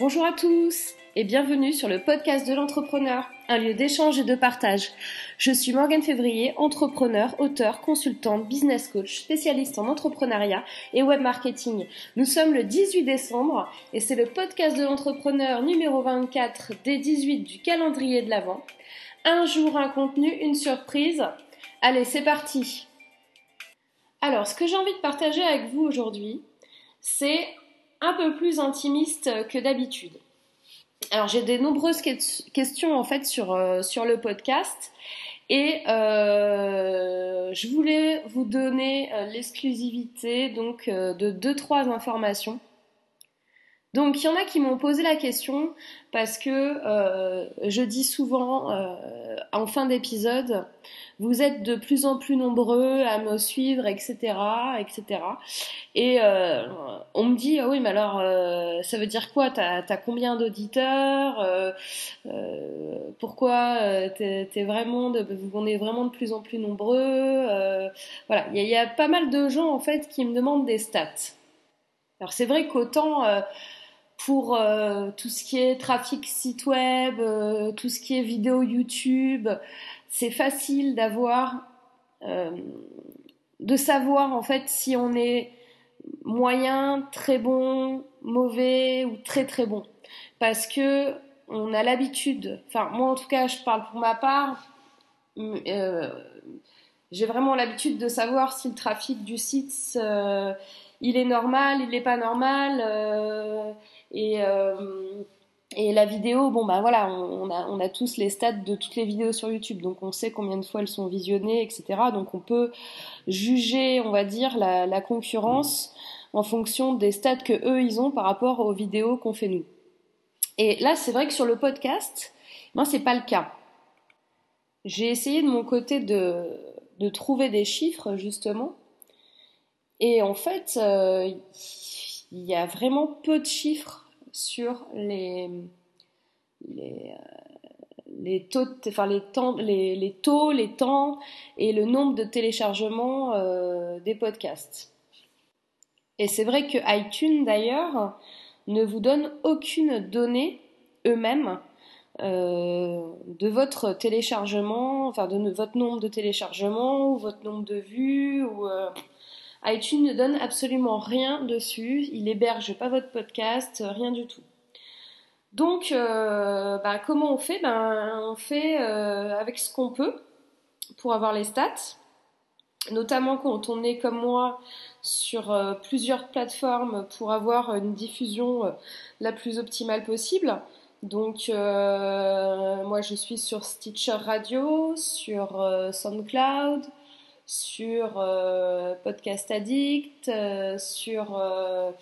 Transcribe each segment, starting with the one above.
Bonjour à tous et bienvenue sur le podcast de l'entrepreneur, un lieu d'échange et de partage. Je suis Morgane Février, entrepreneur, auteur, consultante, business coach, spécialiste en entrepreneuriat et web marketing. Nous sommes le 18 décembre et c'est le podcast de l'entrepreneur numéro 24 des 18 du calendrier de l'Avent. Un jour, un contenu, une surprise. Allez, c'est parti. Alors, ce que j'ai envie de partager avec vous aujourd'hui, c'est un peu plus intimiste que d'habitude. Alors j'ai des nombreuses questions en fait sur, euh, sur le podcast et euh, je voulais vous donner euh, l'exclusivité donc de deux trois informations donc il y en a qui m'ont posé la question parce que euh, je dis souvent euh, en fin d'épisode, vous êtes de plus en plus nombreux à me suivre, etc., etc. Et euh, on me dit ah oui mais alors ça veut dire quoi? T'as as combien d'auditeurs? Pourquoi t'es es vraiment de, on est vraiment de plus en plus nombreux? Voilà, il y, y, a pas mal de gens en fait qui me demandent des stats. Alors c'est vrai qu'autant pour euh, tout ce qui est trafic site web, euh, tout ce qui est vidéo YouTube, c'est facile d'avoir, euh, de savoir en fait si on est moyen, très bon, mauvais ou très très bon, parce que on a l'habitude. Enfin moi en tout cas, je parle pour ma part. j'ai vraiment l'habitude de savoir si le trafic du site il est normal, il n'est pas normal et, euh, et la vidéo, bon bah voilà, on, a, tous les stats de toutes les vidéos sur YouTube, donc on sait combien de fois elles sont visionnées, etc. Donc on peut juger, on va dire, la, concurrence en fonction des stats que eux ils ont par rapport aux vidéos qu'on fait nous. Et là, c'est vrai que sur le podcast, moi c'est pas le cas. J'ai essayé de mon côté de, de trouver des chiffres justement, et en fait, euh, il y a vraiment peu de chiffres sur les, les, euh, taux, enfin les, temps, les, les, taux, les temps et le nombre de téléchargements euh, des podcasts. Et c'est vrai que iTunes d'ailleurs ne vous donne aucune donnée eux-mêmes euh, de votre téléchargement, enfin de votre nombre de téléchargements ou votre nombre de vues ou iTunes ne donne absolument rien dessus, il héberge pas votre podcast, rien du tout. Donc, euh, bah, comment on fait? Ben, On fait euh, avec ce qu'on peut pour avoir les stats, notamment quand on est comme moi sur euh, plusieurs plateformes pour avoir une diffusion la plus optimale possible. Donc, moi je suis sur Stitcher Radio, sur SoundCloud, sur euh, Podcast Addict, euh, sur euh,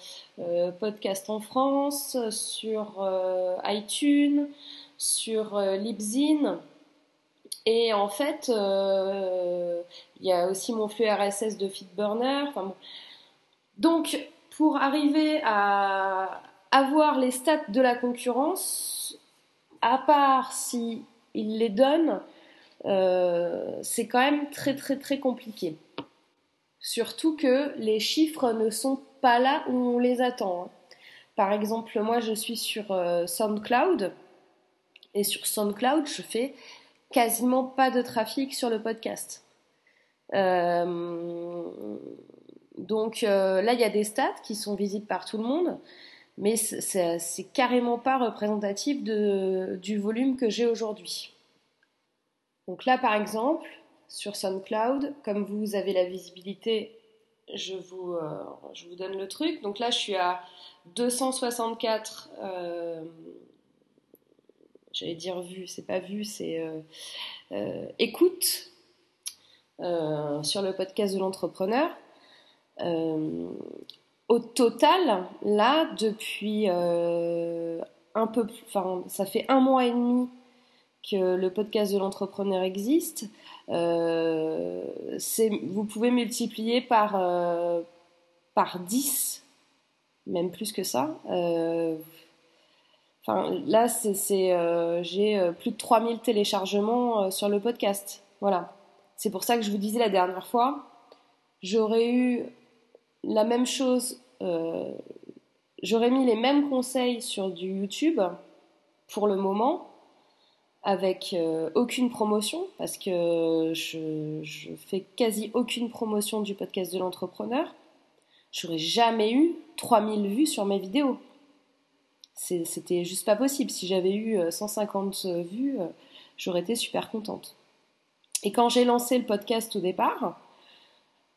Podcast en France, sur iTunes, sur Libsyn. Et en fait, il y a aussi mon flux RSS de Feedburner. Donc, pour arriver à avoir les stats de la concurrence, à part si ils les donnent, euh, c'est quand même très très très compliqué. Surtout que les chiffres ne sont pas là où on les attend. Hein. Par exemple, moi je suis sur euh, SoundCloud et sur SoundCloud je fais quasiment pas de trafic sur le podcast. Euh, donc là il y a des stats qui sont visibles par tout le monde, mais c'est carrément pas représentatif du volume que j'ai aujourd'hui. Donc là, par exemple, sur SoundCloud, comme vous avez la visibilité, je vous, euh, donne le truc. Donc là, je suis à 264, euh, j'allais dire vu, c'est pas vu, c'est euh, écoute sur le podcast de l'entrepreneur. au total, là, depuis un peu, enfin, ça fait un mois et demi que le podcast de l'entrepreneur existe, euh, vous pouvez multiplier par, euh, par 10, même plus que ça. Euh, là, j'ai plus de 3000 téléchargements sur le podcast. Voilà. C'est pour ça que je vous disais la dernière fois, j'aurais eu la même chose j'aurais mis les mêmes conseils sur du YouTube pour le moment, avec euh, aucune promotion, parce que je, fais quasi aucune promotion du podcast de l'entrepreneur. J'aurais jamais eu 3000 vues sur mes vidéos. C'était juste pas possible. Si j'avais eu 150 vues, j'aurais été super contente. Et quand j'ai lancé le podcast au départ,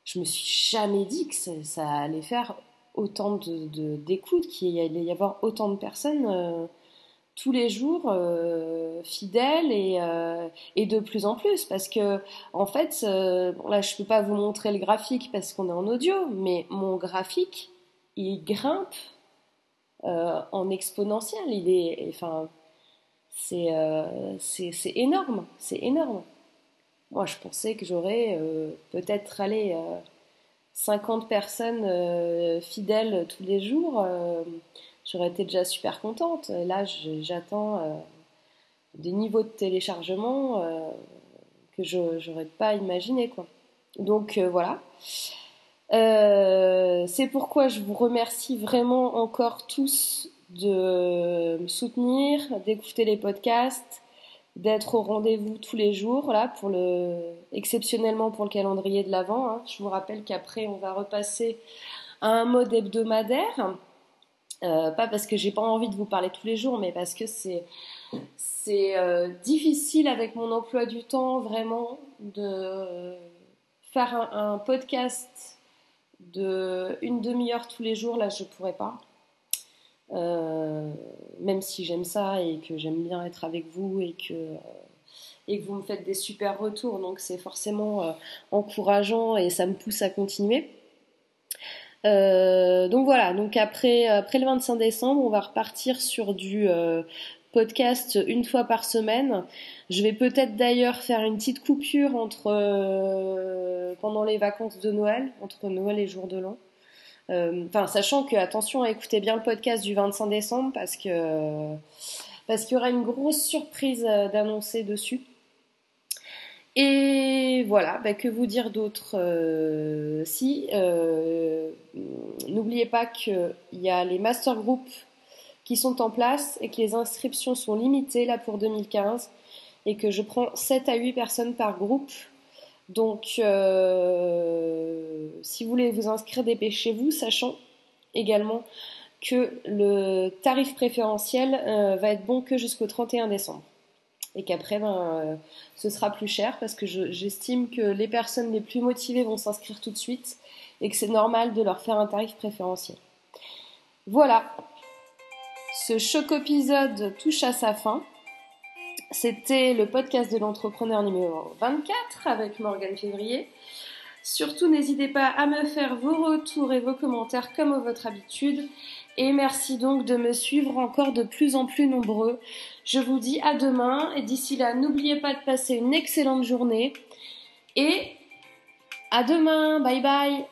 je me suis jamais dit que ça, allait faire autant d'écoutes, qu'il allait y avoir autant de personnes euh, tous les jours euh, fidèles et, euh, et, de plus en plus. Parce que, en fait, bon, là, je peux pas vous montrer le graphique parce qu'on est en audio, mais mon graphique, il grimpe en exponentiel. Il est, enfin, c'est énorme, c'est énorme. Moi, je pensais que j'aurais euh, peut-être allé 50 euh, personnes euh, fidèles tous les jours. J'aurais été déjà super contente. Là, j'attends des niveaux de téléchargement que je n'aurais pas imaginé. Donc voilà. c'est pourquoi je vous remercie vraiment encore tous de me soutenir, d'écouter les podcasts, d'être au rendez-vous tous les jours, là, pour le, exceptionnellement pour le calendrier de l'Avent. Hein. Je vous rappelle qu'après, on va repasser à un mode hebdomadaire. Euh, pas parce que j'ai pas envie de vous parler tous les jours, mais parce que c'est c'est euh, difficile avec mon emploi du temps vraiment de faire un, podcast de une demi-heure tous les jours. Là, je pourrais pas. Euh, même si j'aime ça et que j'aime bien être avec vous et que, et que vous me faites des super retours, donc c'est forcément encourageant et ça me pousse à continuer. Donc voilà, donc après, après le 25 décembre, on va repartir sur du podcast une fois par semaine. Je vais peut-être d'ailleurs faire une petite coupure entre pendant les vacances de Noël, entre Noël et jour de l'an. Euh, enfin, sachant que, attention, écoutez bien le podcast du 25 décembre parce que parce qu'il y aura une grosse surprise euh, d'annoncer dessus. Et voilà, bah, que vous dire d'autre euh, Si, n'oubliez pas qu'il y a les master groups qui sont en place et que les inscriptions sont limitées là pour 2015 et que je prends 7 à 8 personnes par groupe donc, euh, si vous voulez vous inscrire, dépêchez-vous, sachant également que le tarif préférentiel euh, va être bon que jusqu'au 31 décembre. Et qu'après, ben, euh, ce sera plus cher parce que j'estime que les personnes les plus motivées vont s'inscrire tout de suite et que c'est normal de leur faire un tarif préférentiel. Voilà, ce choc épisode touche à sa fin. C'était le podcast de l'entrepreneur numéro 24 avec Morgane Février. Surtout, n'hésitez pas à me faire vos retours et vos commentaires comme à votre habitude. Et merci donc de me suivre encore de plus en plus nombreux. Je vous dis à demain et d'ici là, n'oubliez pas de passer une excellente journée. Et à demain, bye bye